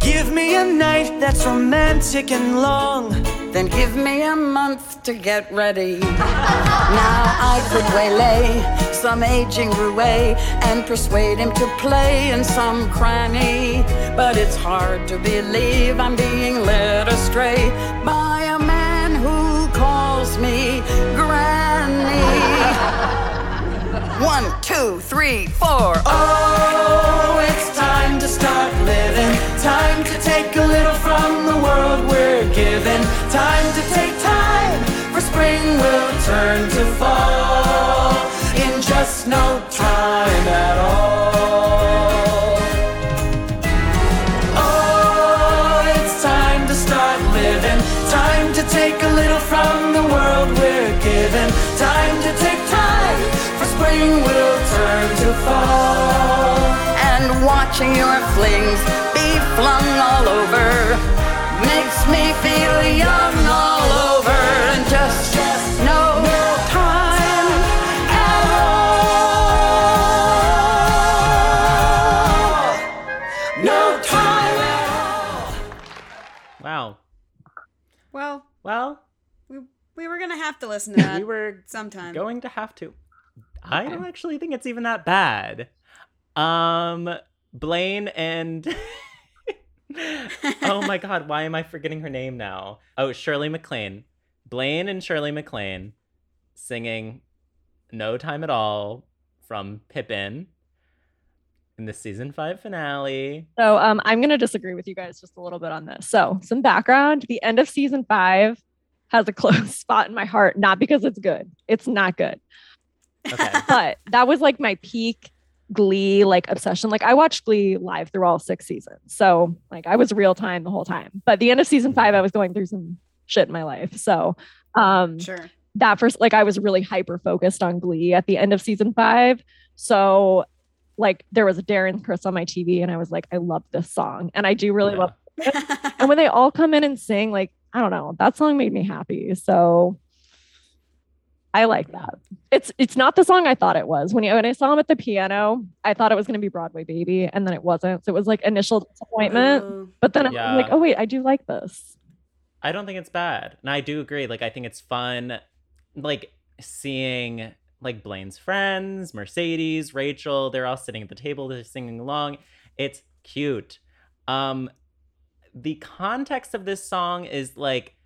Give me a night that's romantic and long. Then give me a month to get ready. now I could waylay some aging roue and persuade him to play in some cranny. But it's hard to believe I'm being led astray by a man who calls me Granny. One, two, three, four. Oh, Time to take a little from the world we're given. Time to take time, for spring will turn to fall in just no time at all. Oh, it's time to start living. Time to take a little from the world we're given. Time to take time, for spring will turn to fall. And watching your flings be flung all over makes me feel young all over and just, just no time at all. No time at all. Wow. Well, Well, we, we were gonna have to listen to that we were sometime. going to have to. I don't actually think it's even that bad. Um, Blaine and. oh my god, why am I forgetting her name now? Oh, Shirley MacLaine. Blaine and Shirley MacLaine singing No Time at All from Pippin in the season five finale. So um, I'm going to disagree with you guys just a little bit on this. So some background: the end of season five has a close spot in my heart, not because it's good. It's not good, Okay. but that was like my peak Glee like obsession. Like I watched Glee live through all six seasons, so like I was real time the whole time. But the end of season five, I was going through some shit in my life, so um, Sure. that first like I was really hyper focused on Glee at the end of season five. So like there was a Darren Criss on my TV and I was like, I love this song. And I do really Yeah. love and when they all come in and sing, like, I don't know, that song made me happy. So I like that. It's it's not the song I thought it was. When, you, when I saw him at the piano, I thought it was gonna be Broadway Baby, and then it wasn't. So it was like initial disappointment. Ooh. But then I'm like, oh wait, I do like this. I don't think it's bad. And I do agree. Like I think it's fun like seeing like Blaine's friends, Mercedes, Rachel, they're all sitting at the table, they're singing along. It's cute. Um the context of this song is like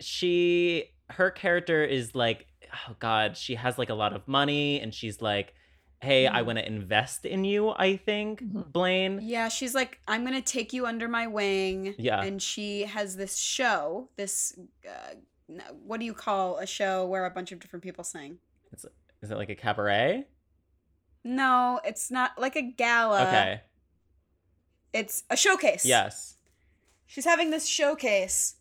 she her character is like oh god, she has like a lot of money and she's like hey, I Mhm. want to invest in you, I think, Mhm. Blaine. Yeah, she's like, I'm gonna take you under my wing. Yeah. And she has this show, this uh, what do you call a show where a bunch of different people sing? Is it like a cabaret? No, it's not like a gala. okay. It's a showcase. Yes. She's having this showcase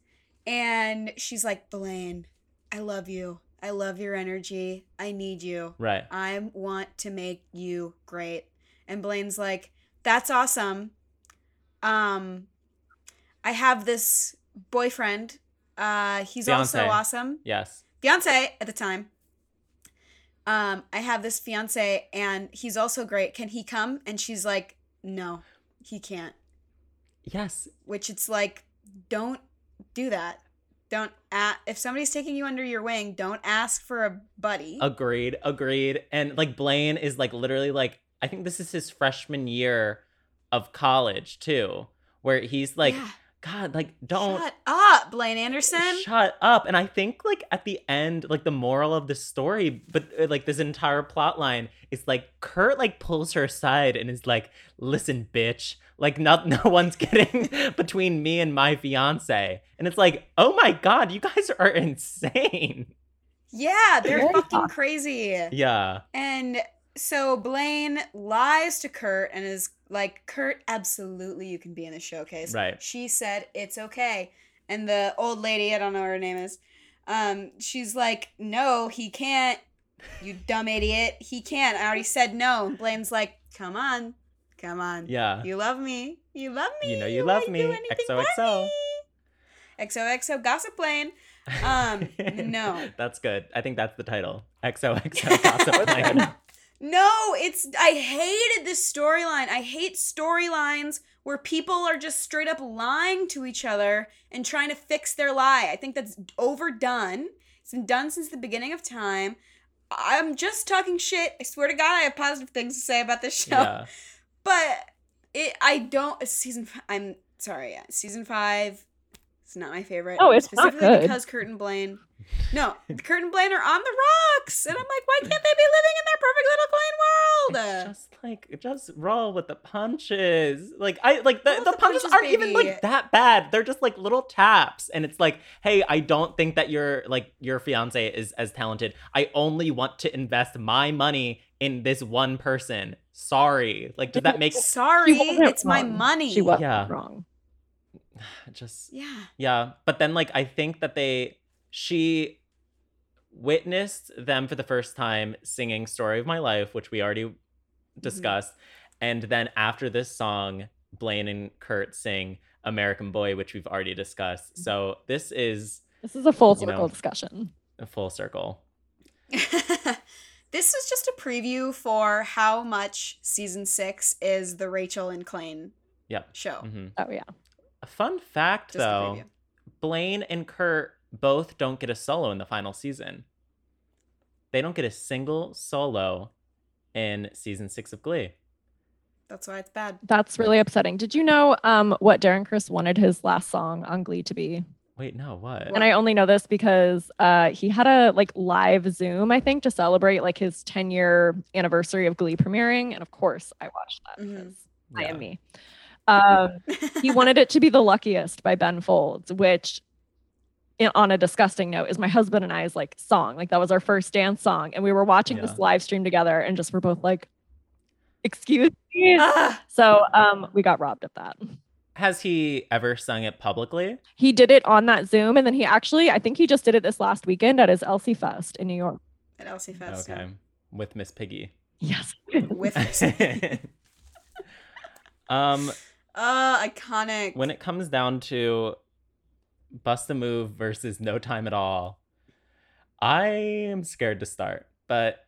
and she's like, Blaine, I love you. I love your energy. I need you. Right. I want to make you great. And Blaine's like, that's awesome. Um I have this boyfriend. Uh he's also awesome. Yes. Fiance at the time. Um I have this fiance and he's also great. Can he come? And she's like, "No, he can't." Yes. Which it's like, don't do that. Don't a- if somebody's taking you under your wing, don't ask for a buddy. Agreed. Agreed. And like Blaine is like literally like I think this is his freshman year of college too, where he's like, Yeah. God, like don't Shut up, Blaine Anderson. shut up. And I think like at the end, like the moral of the story, but uh, like this entire plot line is like Kurt like pulls her aside and is like, listen, bitch. Like not no one's getting between me and my fiance. And it's like, oh my god, you guys are insane. yeah, they're Very fucking crazy. Yeah. And so Blaine lies to Kurt and is like, Kurt, absolutely you can be in the showcase. Right. She said it's okay. And the old lady, I don't know what her name is, um, she's like, No, he can't. You dumb idiot. He can't. I already said no. And Blaine's like, come on. Come on. Yeah. You love me. You love me. You know you love me. do anything XOXO. me. XOXO Gossip Blaine. Um, no. That's good. I think that's the title. XOXO Gossip Plan. No, it's I hated this storyline. I hate storylines where people are just straight up lying to each other and trying to fix their lie. I think that's overdone. It's been done since the beginning of time. I'm just talking shit. I swear to God, I have positive things to say about this show. yeah. But it, I don't. Season. I'm sorry. Yeah, season five. It's not my favorite. Oh, it's not specifically good. because Kurt and Blaine. No, Kurt and Blaine are on the rocks, and I'm like, why can't they be living in their perfect little Blaine world? It's just like just roll with the punches. Like I like the, Roll the, the punches, punches, aren't even like that bad. They're just like little taps. And it's like, hey, I don't think that your like your fiance is as talented. I only want to invest my money in this one person. Sorry. Like does that make Sorry, She wasn't it's my money. She was Yeah. wrong. just Yeah. Yeah, but then like I think that they she witnessed them for the first time singing Story of My Life, which we already discussed. And then after this song, Blaine and Kurt sing American Boy, which we've already discussed. So this is This is a full You circle know. discussion. a full circle. this is just a preview for how much season six is the Rachel and Klaine Yeah. show. hmm Oh yeah. A fun fact Just though. Blaine and Kurt both don't get a solo in the final season. They don't get a single solo in season six of Glee. That's why it's bad. That's really upsetting. Did you know um what Darren Criss wanted his last song on Glee to be? Wait, no, what? And I only know this because uh he had a like live Zoom, I think, to celebrate like his 10 year anniversary of Glee premiering. And of course I watched that Mhm. because I am me. Um he wanted it to be the luckiest by Ben Folds, which in, on a disgusting note is my husband and I's like song. Like that was our first dance song. And we were watching this live stream together and just were both like, excuse me. Ah, So um we got robbed of that. Has he ever sung it publicly? He did it on that Zoom and then he actually I think he just did it this last weekend at his Elsie Fest in New York. at Elsie Fest. okay, with Miss Piggy. Yes. With this. um, Uh, iconic. when it comes down to Bust a Move versus No Time at All, I am scared to start, but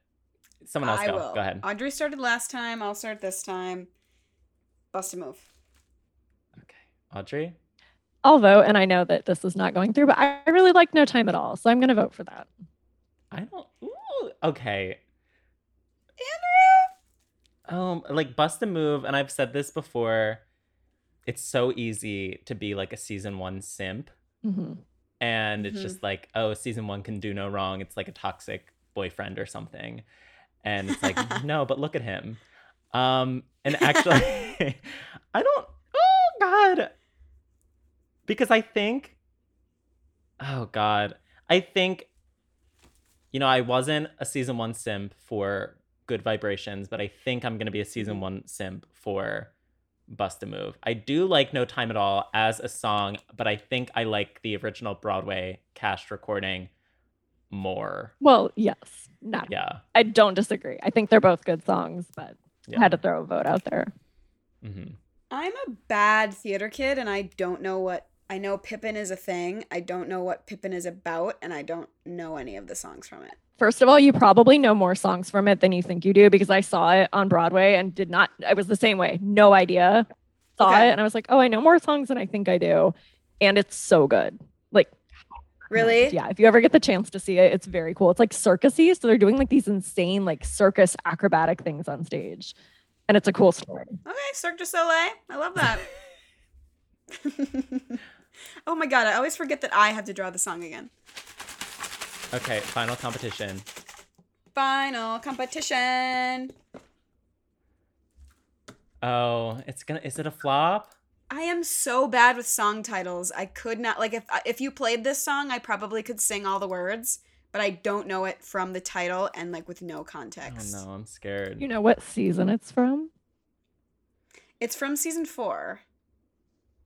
someone else I go. will. Go ahead. Audrey started last time. I'll start this time. Bust a move. Okay, Audrey. I'll vote and I know that this is not going through, but I really like No Time at All. So I'm gonna vote for that. I don't. Ooh, okay. Um, like bust a move, and I've said this before. It's so easy to be like a season one simp, hmm and it's Mhm. just like, oh, season one can do no wrong. It's like a toxic boyfriend or something, and it's like, no, but look at him. Um, and actually, I don't. Oh God, because I think. Oh God, I think. You know, I wasn't a season one simp for Good Vibrations, but I think I'm gonna be a season Mhm. one simp for Bust a Move. I do like No Time at All as a song, but I think I like the original Broadway cast recording more. Well, yes. No, Yeah. I don't disagree. I think they're both good songs, but yeah. I had to throw a vote out there. hmm I'm a bad theater kid, and I don't know what. I know Pippin is a thing. I don't know what Pippin is about, and I don't know any of the songs from it. First of all, you probably know more songs from it than you think you do because I saw it on Broadway and did not. I was the same way. No idea. Saw Okay. it and I was like, oh, I know more songs than I think I do. And it's so good. Like, Really? yeah. If you ever get the chance to see it, it's very cool. It's like circusy. So they're doing like these insane, like circus acrobatic things on stage. And it's a cool story. Okay, Cirque du Soleil. I love that. oh my god, I always forget that I have to draw the song again. Okay, final competition. Final competition. Oh, it's gonna. Is it a flop? I am so bad with song titles. I could not like if if you played this song, I probably could sing all the words, but I don't know it from the title and like with no Oh context. no, I'm scared. You know what season it's from? It's from season 4.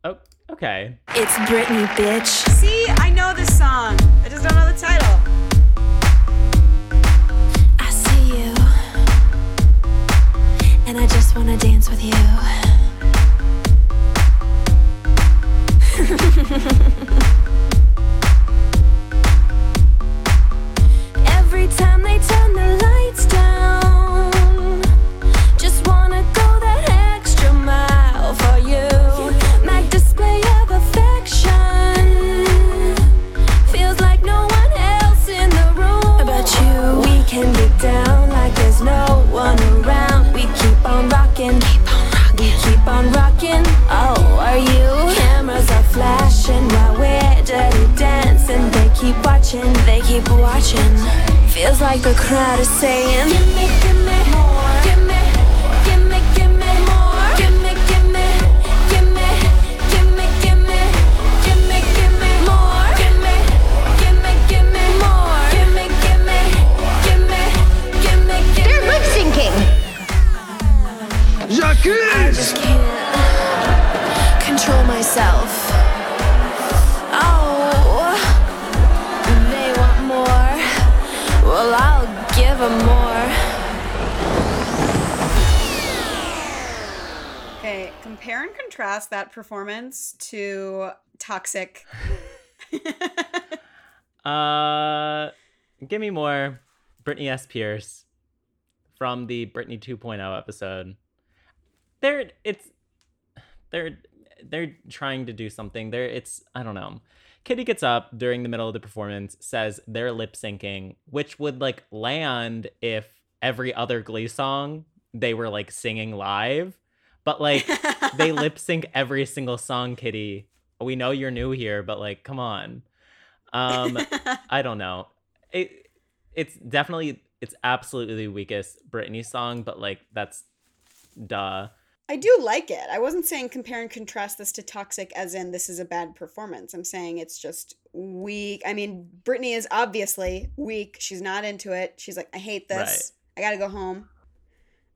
Oh, Okay. It's Britney, bitch. See, I know this song. I just don't know the title. I see you. And I just want to dance with you. Every time they turn the lights down. No one around. We keep on rocking, we keep on rocking. Oh, are you? Cameras are flashing while we're dirty dancing. They keep watching, they keep watching. Feels like the crowd is saying, Give me, give me more. I just can't control myself. Oh, they want more. Well, I'll give them more. Okay, compare and contrast that performance to Toxic. Uh, give me more Brittany S. Pierce from the Britney 2.0 episode. They're it's they're they're trying to do something. They're it's I don't know. Kitty gets up during the middle of the performance, says they're lip syncing, which would like land if every other Glee song they were like singing live. But like they lip sync every single song, Kitty. We know you're new here, but like, come on. Um, I don't know. It it's definitely it's absolutely the weakest Britney song, but like that's duh. I do like it. I wasn't saying compare and contrast this to Toxic as in this is a bad performance. I'm saying it's just weak. I mean, Brittany is obviously weak. She's not into it. She's like, I hate this. I gotta go home.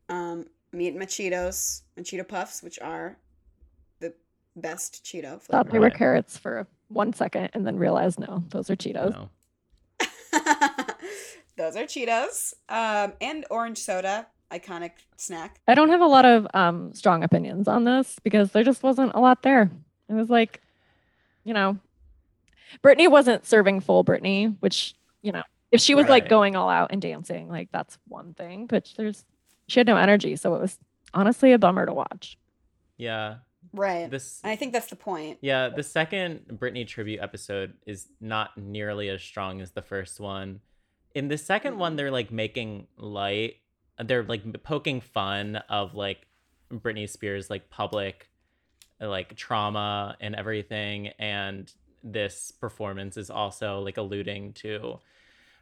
Um, I'm eating my Cheetos, my Cheeto Puffs, which are the best Cheeto Thought flavor. they were carrots for one second and then realized no, those are Cheetos. No. Those are Cheetos. Um, and orange soda, iconic snack. I don't have a lot of um, strong opinions on this because there just wasn't a lot there. It was like, you know, Brittany wasn't serving full Brittany, which, you know, if she was like going all out and dancing, like that's one thing, but there's, she had no energy. So it was honestly a bummer to watch. Yeah. Right. This And I think that's the point. Yeah, the second Britney tribute episode is not nearly as strong as the first one. In the second one, they're like making light, they're like poking fun of like Britney Spears' like public like trauma and everything. And this performance is also like alluding to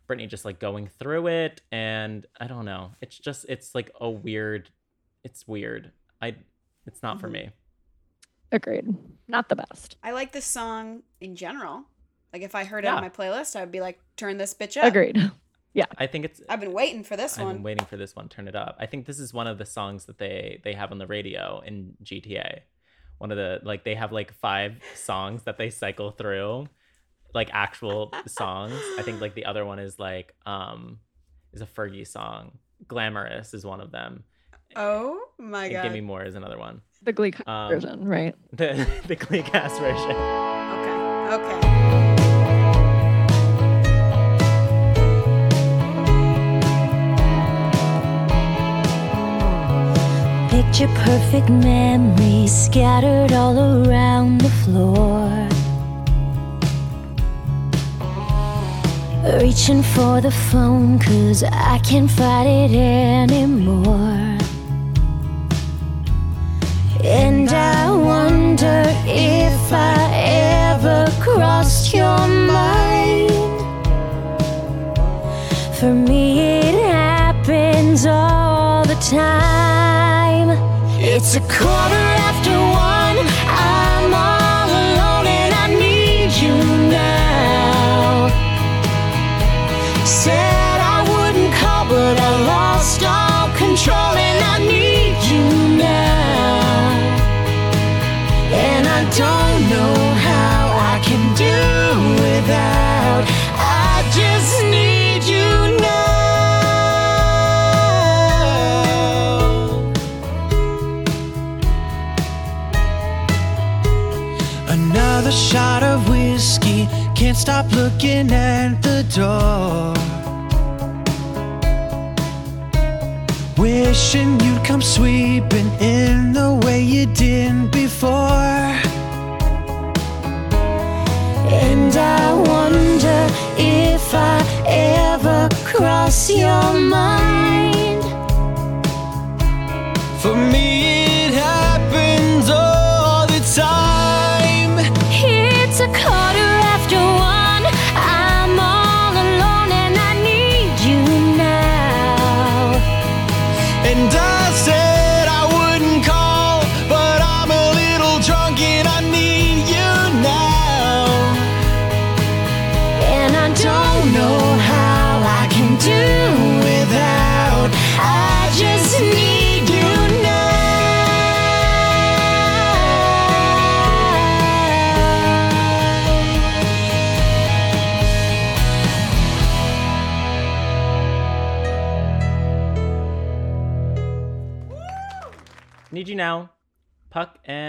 Britney just like going through it. And I don't know, it's just, it's like a weird, it's weird. I, it's not for Mhm. me. Agreed. Not the best. I like this song in general. Like if I heard it on my playlist, I would be like, turn this bitch up. Agreed. I think it's I've been waiting for this one. I've one. been waiting for this one. Turn it up. I think this is one of the songs that they they have on the radio in GTA. One of the like they have like five songs that they cycle through, like actual songs. I think like the other one is like um is a Fergie song. Glamorous is one of them. Oh my and god. Give me more is another one. The Glee co- Um, version, right? The the Glee cast version. Okay. Okay. Picture perfect memories scattered all around the floor. Reaching for the phone, cause I can't fight it anymore. And I wonder if I ever crossed your mind. For me, it happens all the time. It's a quarter after one. I'm all alone and I need you now. Said I wouldn't call, but I lost all control and I need you now. And I don't know how I can do without. Can't stop looking at the door. Wishing you'd come sweeping in the way you did before. And I wonder if I ever cross your mind. For me,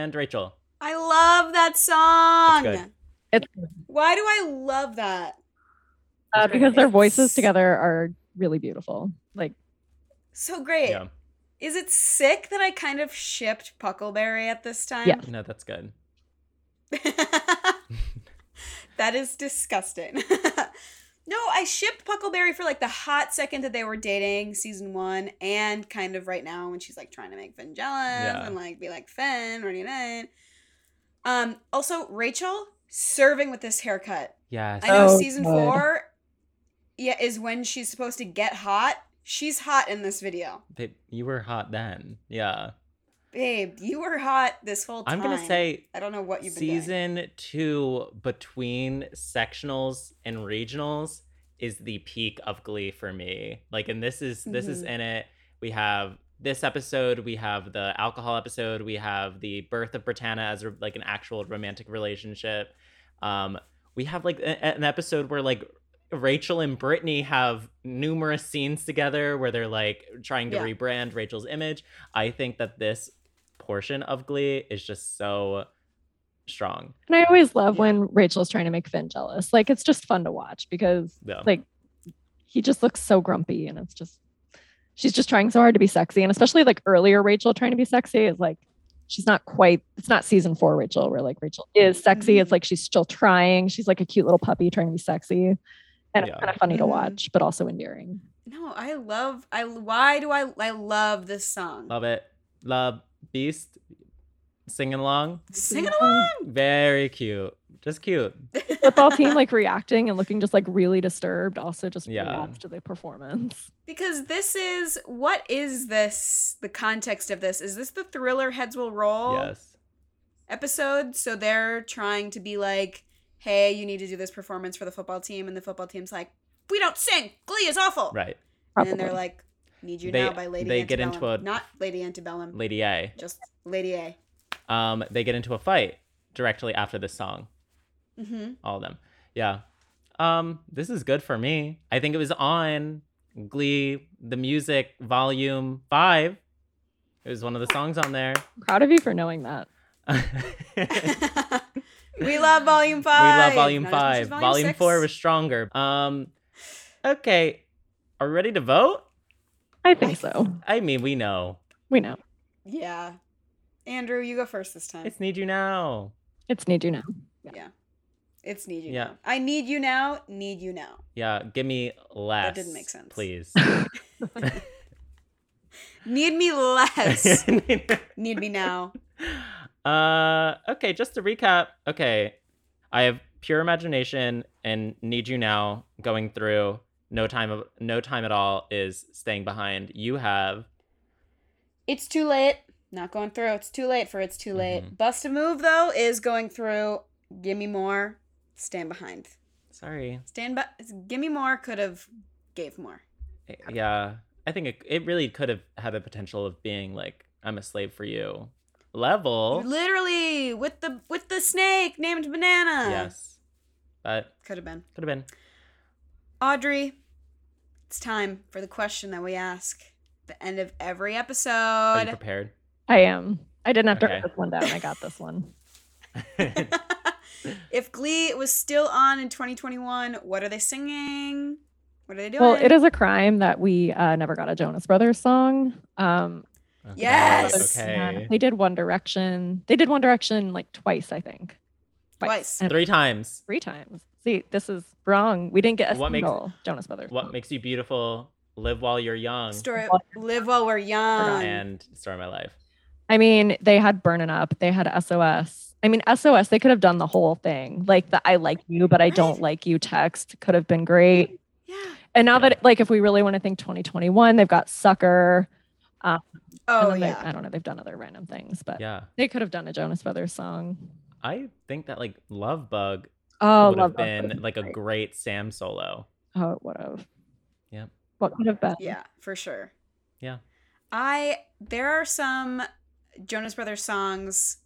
and Rachel. I love that song. It's good. It's Why do I love that? uh, because their voices together are really beautiful. Like So great. Yeah. Is it sick that I kind of shipped Puckleberry at this time? Yeah. No, that's good. that is disgusting. no, I shipped Puckleberry for like the hot second that they were dating, season one, and kind of right now when she's like trying to make Finn jealous Yeah. and like be like Finn, ready night. Um, also Rachel serving with this haircut. Yes. I know So season good. four, yeah, is when she's supposed to get hot. She's hot in this video, Babe, you were hot then. Yeah. Babe. You were hot this whole time. I'm gonna say I don't know what you've been doing. season two between sectionals and regionals is the peak of Glee for me. Like, and this is this is Mhm. in it. We have this episode. We have the alcohol episode. We have the birth of Brittana as like an actual romantic relationship. Um, we have like a- an episode where like Rachel and Brittany have numerous scenes together where they're like trying to Yeah. rebrand Rachel's image. I think that this portion of Glee is just so strong. and I always love Yeah. when Rachel's trying to make Finn jealous. Like it's just fun to watch because Yeah. like he just looks so grumpy and it's just she's just trying so hard to be sexy and especially like earlier Rachel trying to be sexy is like she's not quite it's not season 4 Rachel where like Rachel is sexy it's Mhm. like she's still trying she's like a cute little puppy trying to be sexy and Yeah. it's kind of funny to Mhm. watch but also endearing No, I love. I why do I I love this song? Love it. Love Beiste singing along. Singing along. Very cute. Just cute. football team like reacting and looking just like really disturbed also just Yeah. reacts to the performance because this is what is this? The context of this is this the thriller heads will roll Yes. episode? So they're trying to be like, hey, you need to do this performance for the football team, and the football team's like, we don't sing. Glee is awful. Right. And then they're like, need you They- now by Lady they get into Antebellum. a- not Lady Antebellum, Lady A. just Lady A. Um, they get into a fight directly after this song. Mm-hmm. All of them. Yeah. Um, this is good for me. I think it was on Glee, the music volume five. It was one of the songs on there. proud of you for knowing that we love Volume five. We Five. love volume Not as much as five. Volume, six. four was stronger. Um, okay, are we ready to vote? I think so I mean, we know we know Yeah. Andrew, you go first this time. it's need you now. it's need you now yeah. It's need you Yeah. now. I need you now. Need you now. Yeah, give me less. That didn't make sense. please. Need me less. need me now. uh, okay, just to recap. Okay, I have pure imagination and need you now going through. No time of no time at all is staying behind. You have It's too late. Not going through. It's too late for it's too late. Mhm. Bust a move though is going through. Give me more. Stand behind. sorry. Stand by. Give me more. Could have gave more. Eh, Yeah, I think it, it really could have had the potential of being like I'm a slave for you level. Literally with the with the snake named Banana. Yes, but Could have been. could have been. Audrey, it's time for the question that we ask at the end of every Are you episode. prepared? I am. I didn't have to Okay. write this one down. I got this one. If Glee was still on in 2021, what are they singing? What are they doing? Well, it is a crime that we uh, never got a Jonas Brothers song. Um, Okay. Yes! yeah, Okay. they did One Direction. They did One Direction like twice, I think. Twice. And Three times. Three times. See, this is wrong. We didn't get a What makes- single Jonas Brothers. What makes you beautiful? Live while you're young. Story, live while we're young. and Story of My Life. I mean, they had Burnin' Up. They had SOS. I mean, SOS. They could have done the whole thing, like the "I like you, but I don't like you" text could have been great. yeah. And now Yeah. that, like, if we really want to think 2021, they've got Sucker. Um, oh, and Oh then they- yeah. I don't know. They've done other random things, but Yeah. they could have done a Jonas Brothers song. I think that like Love Bug Oh, would love have been Would've like a great. great Sam solo. Oh, it would have. Yep. What could have been? Yeah, for sure. Yeah. I there are some Jonas Brothers songs.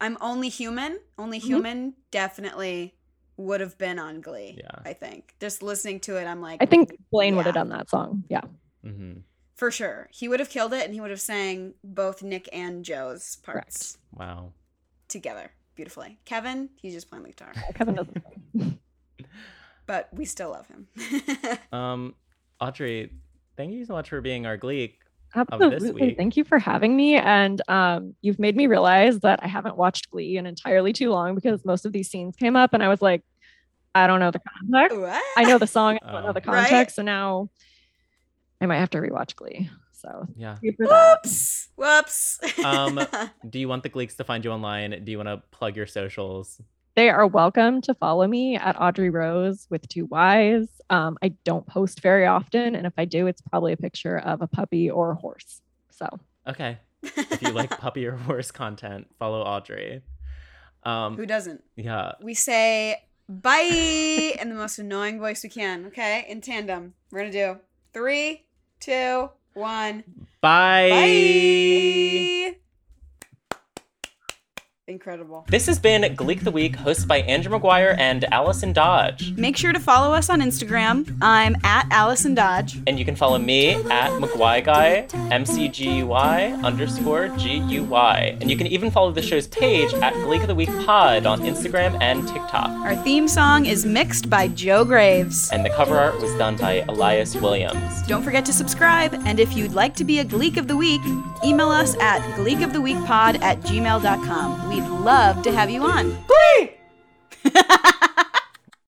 I'm only human. Only Mhm. human definitely would have been on Glee. Yeah. I think just listening to it, I'm like, I think Blaine would have done that song. Yeah. hmm for sure he would have killed it, and he would have sang both Nick and Joe's parts Wow. together beautifully. Kevin, he's just playing the guitar, Kevin doesn't. but we still love him. Um, Audrey, thank you so much for being our Gleek. this Absolutely. week. Thank you for having me. And um, you've made me realize that I haven't watched Glee in entirely too long because most of these scenes came up and I was like, I don't know the context. what? I know the song, I don't know Oh. the Right? context. So now I might have to rewatch Glee. So Yeah. thank you. Whoops! Whoops! Um, Do you want the Gleeks to find you online? Do you want to plug your socials? They are welcome to follow me at Audrey Rose with two Y's. Um, I don't post very often. And if I do, it's probably a picture of a puppy or a horse. So Okay. If you like puppy or horse content, follow Audrey. Um, Who doesn't? yeah. We say bye in the most annoying voice we can. Okay, in tandem. We're gonna do three, two, one. Bye. Bye. Incredible. This has been Gleek the Week, hosted by Andrew McGuire and Allison Dodge. Make sure to follow us on Instagram. I'm at Allison Dodge. And you can follow me at McGuy M-C-G-U-Y underscore G-U-Y. And you can even follow the show's page at Gleek of the Week Pod on Instagram and TikTok. Our theme song is mixed by Joe Graves. And the cover art was done by Elias Williams. Don't forget to subscribe, and if you'd like to be a Gleek of the Week, email us at gleekoftheweekpod at gmail.com we'd love to have you on. Please!